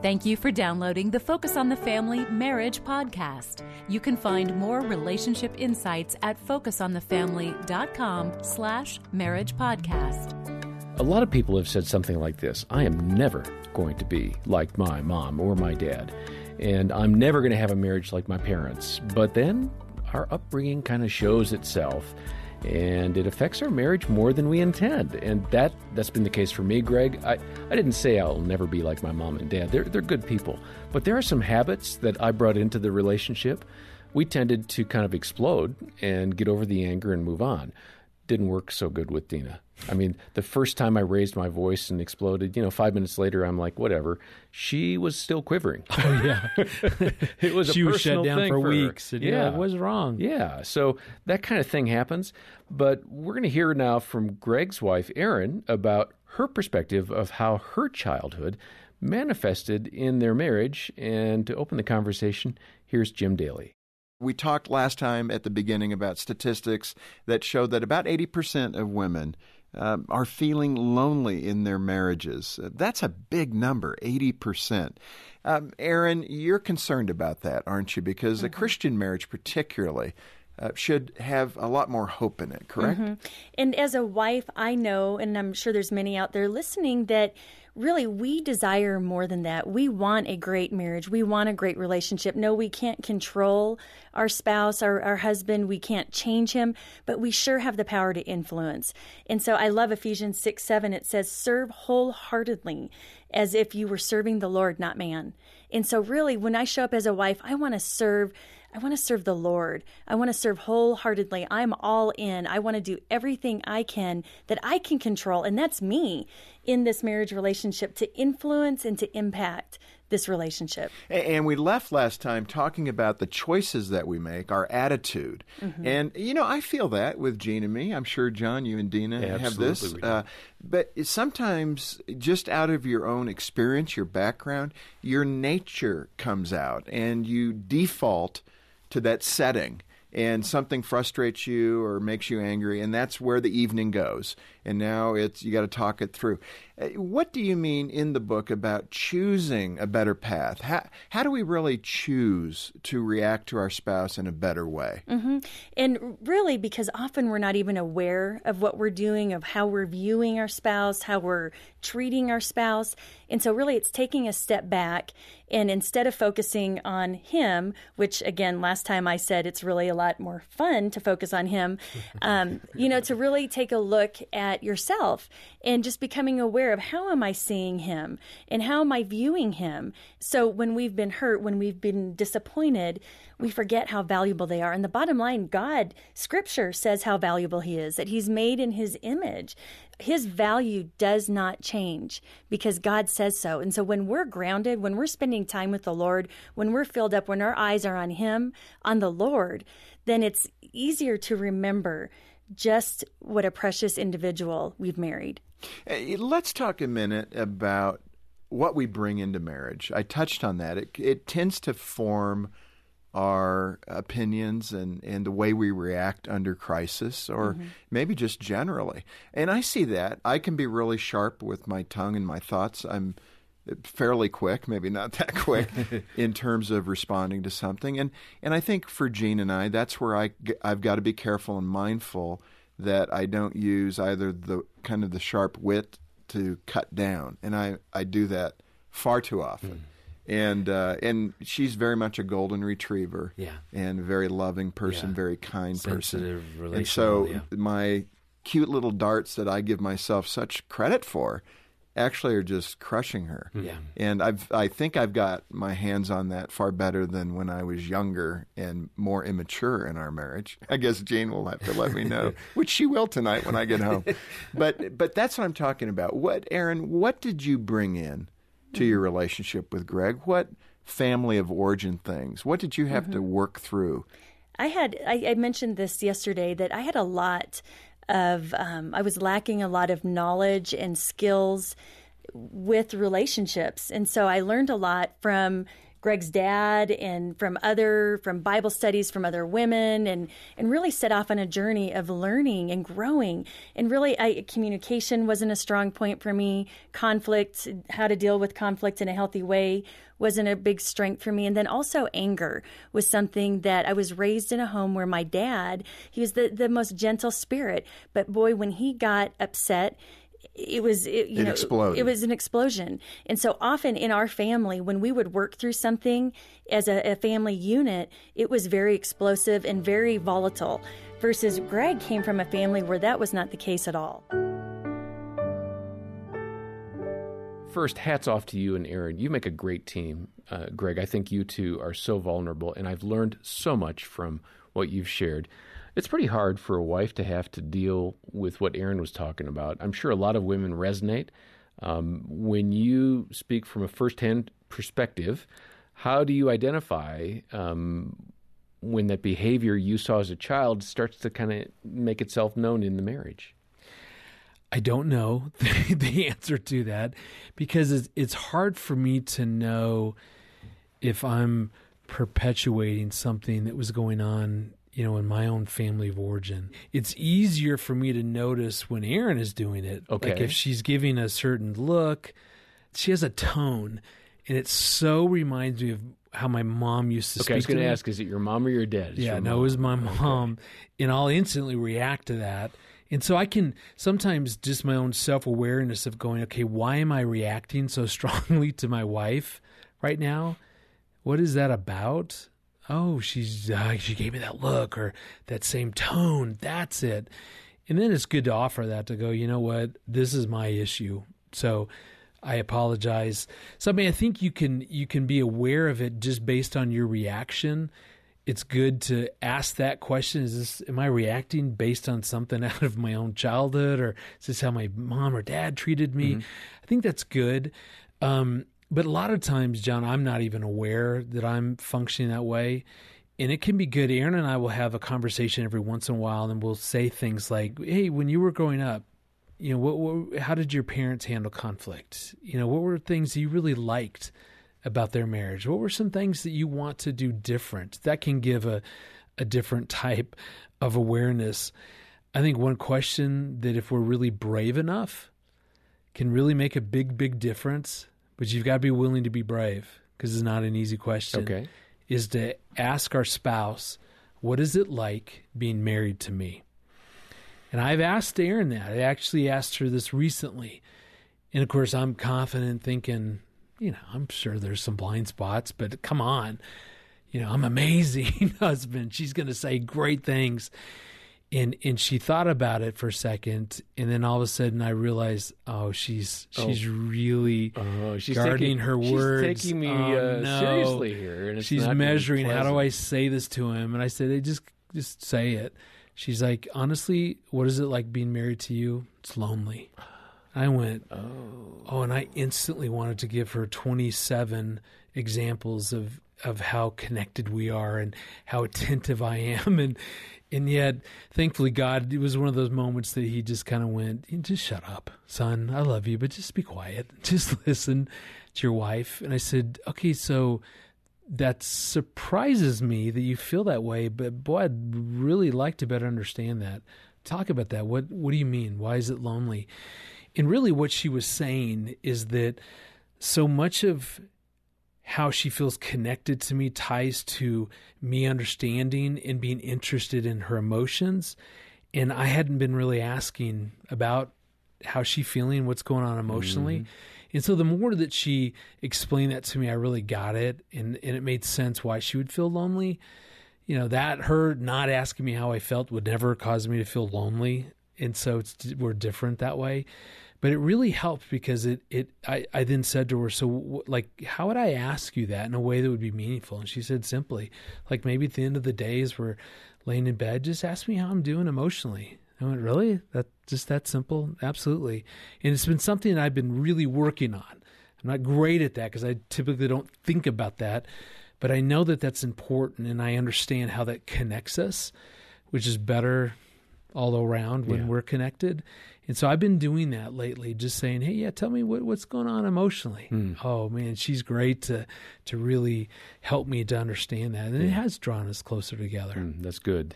Thank you for downloading the Focus on the Family Marriage podcast. You can find more relationship insights at focusonthefamily.com slash marriage podcast. A lot of people have said something like this I am never going to be like my mom or my dad, and I'm never going to have a marriage like my parents. But then our upbringing kind of shows itself and it affects our marriage more than we intend. And that that's been the case for me, Greg. I, I didn't say I'll never be like my mom and dad. They're they're good people. But there are some habits that I brought into the relationship. We tended to kind of explode and get over the anger and move on didn't work so good with Dena. I mean, the first time I raised my voice and exploded, you know, five minutes later, I'm like, whatever. She was still quivering. Oh yeah, it was she was shut down for, for weeks. And, yeah, what was wrong? Yeah, so that kind of thing happens. But we're going to hear now from Greg's wife, Erin, about her perspective of how her childhood manifested in their marriage. And to open the conversation, here's Jim Daly. We talked last time at the beginning about statistics that showed that about 80% of women uh, are feeling lonely in their marriages. That's a big number, 80%. Um, Erin, you're concerned about that, aren't you? Because mm-hmm. a Christian marriage, particularly, uh, should have a lot more hope in it, correct? Mm-hmm. And as a wife, I know, and I'm sure there's many out there listening, that really we desire more than that. We want a great marriage. We want a great relationship. No, we can't control our spouse, our, our husband. We can't change him, but we sure have the power to influence. And so I love Ephesians 6 7. It says, serve wholeheartedly as if you were serving the Lord, not man. And so, really, when I show up as a wife, I want to serve I want to serve the Lord. I want to serve wholeheartedly. I'm all in. I want to do everything I can that I can control, and that's me in this marriage relationship to influence and to impact this relationship. And we left last time talking about the choices that we make, our attitude. Mm-hmm. And, you know, I feel that with Jean and me. I'm sure, John, you and Dena yeah, have this. Uh, but sometimes, just out of your own experience, your background, your nature comes out and you default to that setting and something frustrates you or makes you angry and that's where the evening goes and now it's you got to talk it through. Uh, what do you mean in the book about choosing a better path? How, how do we really choose to react to our spouse in a better way? Mm-hmm. and really because often we're not even aware of what we're doing of how we're viewing our spouse how we're treating our spouse. And so really it's taking a step back and instead of focusing on him, which again, last time I said it's really a lot more fun to focus on him, um, you know, to really take a look at yourself and just becoming aware of how am I seeing him and how am I viewing him. So when we've been hurt, when we've been disappointed, we forget how valuable they are. And the bottom line, God, scripture says how valuable he is, that he's made in his image his value does not change because God says so. And so when we're grounded, when we're spending time with the Lord, when we're filled up, when our eyes are on Him, on the Lord, then it's easier to remember just what a precious individual we've married. Let's talk a minute about what we bring into marriage. I touched on that. It, it tends to form our opinions and, and the way we react under crisis or mm-hmm. maybe just generally. And I see that. I can be really sharp with my tongue and my thoughts. I'm fairly quick, maybe not that quick in terms of responding to something. And and I think for Jean and I, that's where I I've got to be careful and mindful that I don't use either the kind of the sharp wit to cut down. And I I do that far too often. Mm and uh, and she's very much a golden retriever. Yeah, and a very loving person, yeah. very kind Sensitive, person. And so yeah. my cute little darts that I give myself such credit for actually are just crushing her. Hmm. Yeah. And I've I think I've got my hands on that far better than when I was younger and more immature in our marriage. I guess Jane will have to let me know, which she will tonight when I get home. But but that's what I'm talking about. What Erin, what did you bring in to your relationship with Greg? What family of origin things? What did you have mm-hmm. to work through? I had, I, I, mentioned this yesterday that I had a lot of, um, I was lacking a lot of knowledge and skills with relationships. And so I learned a lot from Greg's dad and from other from Bible studies from other women and and really set off on a journey of learning and growing. And really I communication wasn't a strong point for me. Conflict, how to deal with conflict in a healthy way wasn't a big strength for me. And then also anger was something that I was raised in a home where my dad, he was the, the most gentle spirit. But boy, when he got upset, it was it, you it know exploded. it was an explosion and so often in our family when we would work through something as a, a family unit it was very explosive and very volatile versus greg came from a family where that was not the case at all First, hats off to you and Erin. You make a great team, uh, Greg. I think you two are so vulnerable, and I've learned so much from what you've shared. It's pretty hard for a wife to have to deal with what Erin was talking about. I'm sure a lot of women resonate. Um, when you speak from a firsthand perspective, how do you identify um, when that behavior you saw as a child starts to kind of make itself known in the marriage? I don't know the, answer to that because it's, it's hard for me to know if I'm perpetuating something that was going on, you know, in my own family of origin. It's easier for me to notice when Erin is doing it. Okay. Like if she's giving a certain look, she has a tone, and it so reminds me of how my mom used to Okay, I was going to ask, is it your mom or your dad? It's Yeah, no, it was my mom. And I'll instantly react to that. And so I can sometimes just my own self awareness of going, okay, why am I reacting so strongly to my wife right now? What is that about? Oh, she's uh, she gave me that look or that same tone. That's it. And then it's good to offer that to go, you know what? This is my issue. So I apologize. So I mean, I think you can you can be aware of it just based on your reaction. It's good to ask that question: Is this am I reacting based on something out of my own childhood, or is this how my mom or dad treated me? I think that's good. Um, but a lot of times, John, I'm not even aware that I'm functioning that way. And it can be good. Erin and I will have a conversation every once in a while, and we'll say things like, "Hey, when you were growing up, you know, what, what, how did your parents handle conflict? You know, what were things you really liked about their marriage? What were some things that you want to do different? That can give a, a different type of awareness. I think one question that, if we're really brave enough, can really make a big, big difference, but you've got to be willing to be brave because it's not an easy question. Okay. Is to ask our spouse, what is it like being married to me? And I've asked Erin that. I actually asked her this recently. And of course, I'm confident thinking, you know, I'm sure there's some blind spots, but come on. You know, I'm amazing husband. She's going to say great things. And and she thought about it for a second, and then all of a sudden I realized, oh, she's she's really Oh, she's guarding taking, her she's words. taking me Oh, uh, no. seriously here, and it's she's measuring how do I say this to him, and I said, hey, just just say it. She's like, honestly, what is it like being married to you? It's lonely. I went, oh, oh, and I instantly wanted to give her 27 examples of of how connected we are and how attentive I am, and and yet, thankfully, God, it was one of those moments that He just kind of went, just shut up, son. I love you, but just be quiet. Just listen to your wife. And I said, okay, so that surprises me that you feel that way, but boy, I'd really like to better understand that. Talk about that. What What do you mean? Why is it lonely? And really, what she was saying is that so much of how she feels connected to me ties to me understanding and being interested in her emotions. And I hadn't been really asking about how she feeling, what's going on emotionally. Mm-hmm. And so the more that she explained that to me, I really got it and, and it made sense why she would feel lonely. You know, that her not asking me how I felt would never cause me to feel lonely. And so we're different that way. But it really helped because it it I, I then said to her so like how would i ask you that in a way that would be meaningful? And she said simply like maybe at the end of the days we're laying in bed just ask me how i'm doing emotionally. I went really? That just that simple? Absolutely. And it's been something that i've been really working on. I'm not great at that because i typically don't think about that but i know that that's important and i understand how that connects us which is better all around when Yeah. we're connected. And so I've been doing that lately, just saying, "Hey, yeah, tell me what, what's going on emotionally." Hmm. Oh man, she's great to to really help me to understand that, and it has drawn us closer together. Mm, that's good.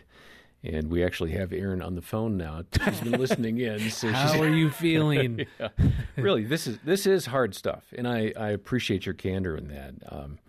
And we actually have Erin on the phone now. She's been listening in. So she's, How are you feeling? really, this is this is hard stuff, and I, I appreciate your candor in that. Um,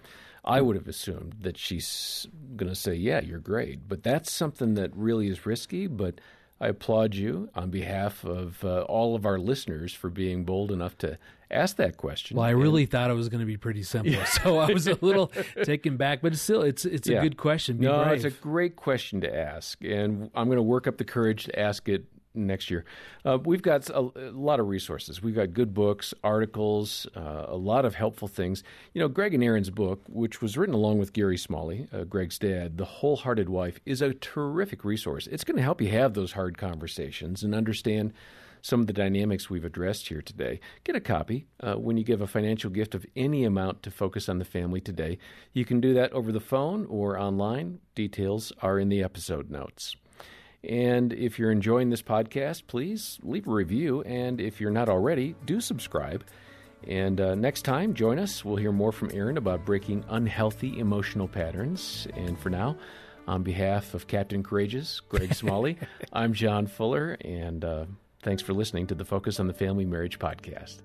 I would have assumed that she's going to say, "Yeah, you're great," but that's something that really is risky. But I applaud you on behalf of uh, all of our listeners for being bold enough to ask that question. Well, I And- really thought it was going to be pretty simple, so I was a little taken back. But still, it's it's Yeah. a good question. Be no, brave. it's a great question to ask, and I'm going to work up the courage to ask it next year. Uh, we've got a, a lot of resources. We've got good books, articles, uh, a lot of helpful things. You know, Greg and Erin's book, which was written along with Gary Smalley, uh, Greg's dad, The Wholehearted Wife, is a terrific resource. It's going to help you have those hard conversations and understand some of the dynamics we've addressed here today. Get a copy uh, when you give a financial gift of any amount to focus on the family today. You can do that over the phone or online. Details are in the episode notes. And if you're enjoying this podcast, please leave a review. And if you're not already, do subscribe. And uh, next time, join us. We'll hear more from Erin about breaking unhealthy emotional patterns. And for now, on behalf of Captain Courageous, Greg Smalley, I'm John Fuller. And uh, thanks for listening to the Focus on the Family Marriage podcast.